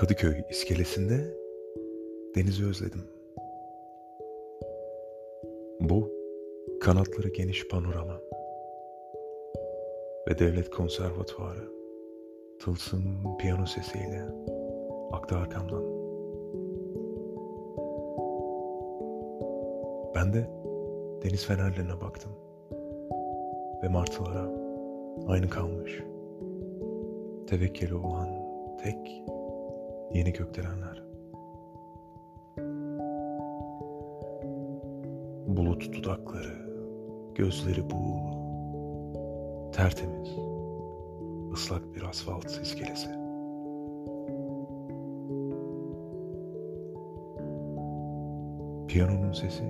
Kadıköy iskelesinde denizi özledim. Bu kanatları geniş panorama ve devlet konservatuvarı tılsım piyano sesiyle aktı arkamdan. Ben de deniz fenerlerine baktım ve martılara aynı kalmış. Tevekkeli olan tek yeni gökdelenler. Bulut dudakları, gözleri buğulu, tertemiz, ıslak bir asfalt iskelesi. Piyanonun sesi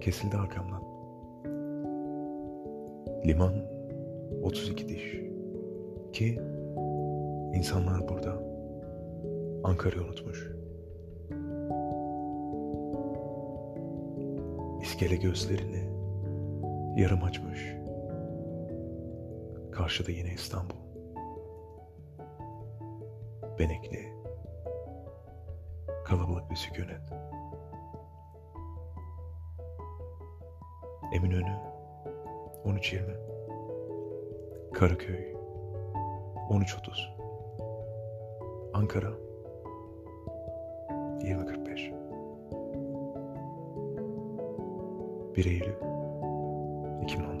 kesildi arkamdan. Liman 32 diş ki insanlar burada Ankara'yı unutmuş. İskele gözlerini yarım açmış. Karşıda yine İstanbul. Benekli. Kalabalık bir sükunet. Eminönü 13.20 Karaköy 13.30 Ankara 20.45 1 Eylül 2010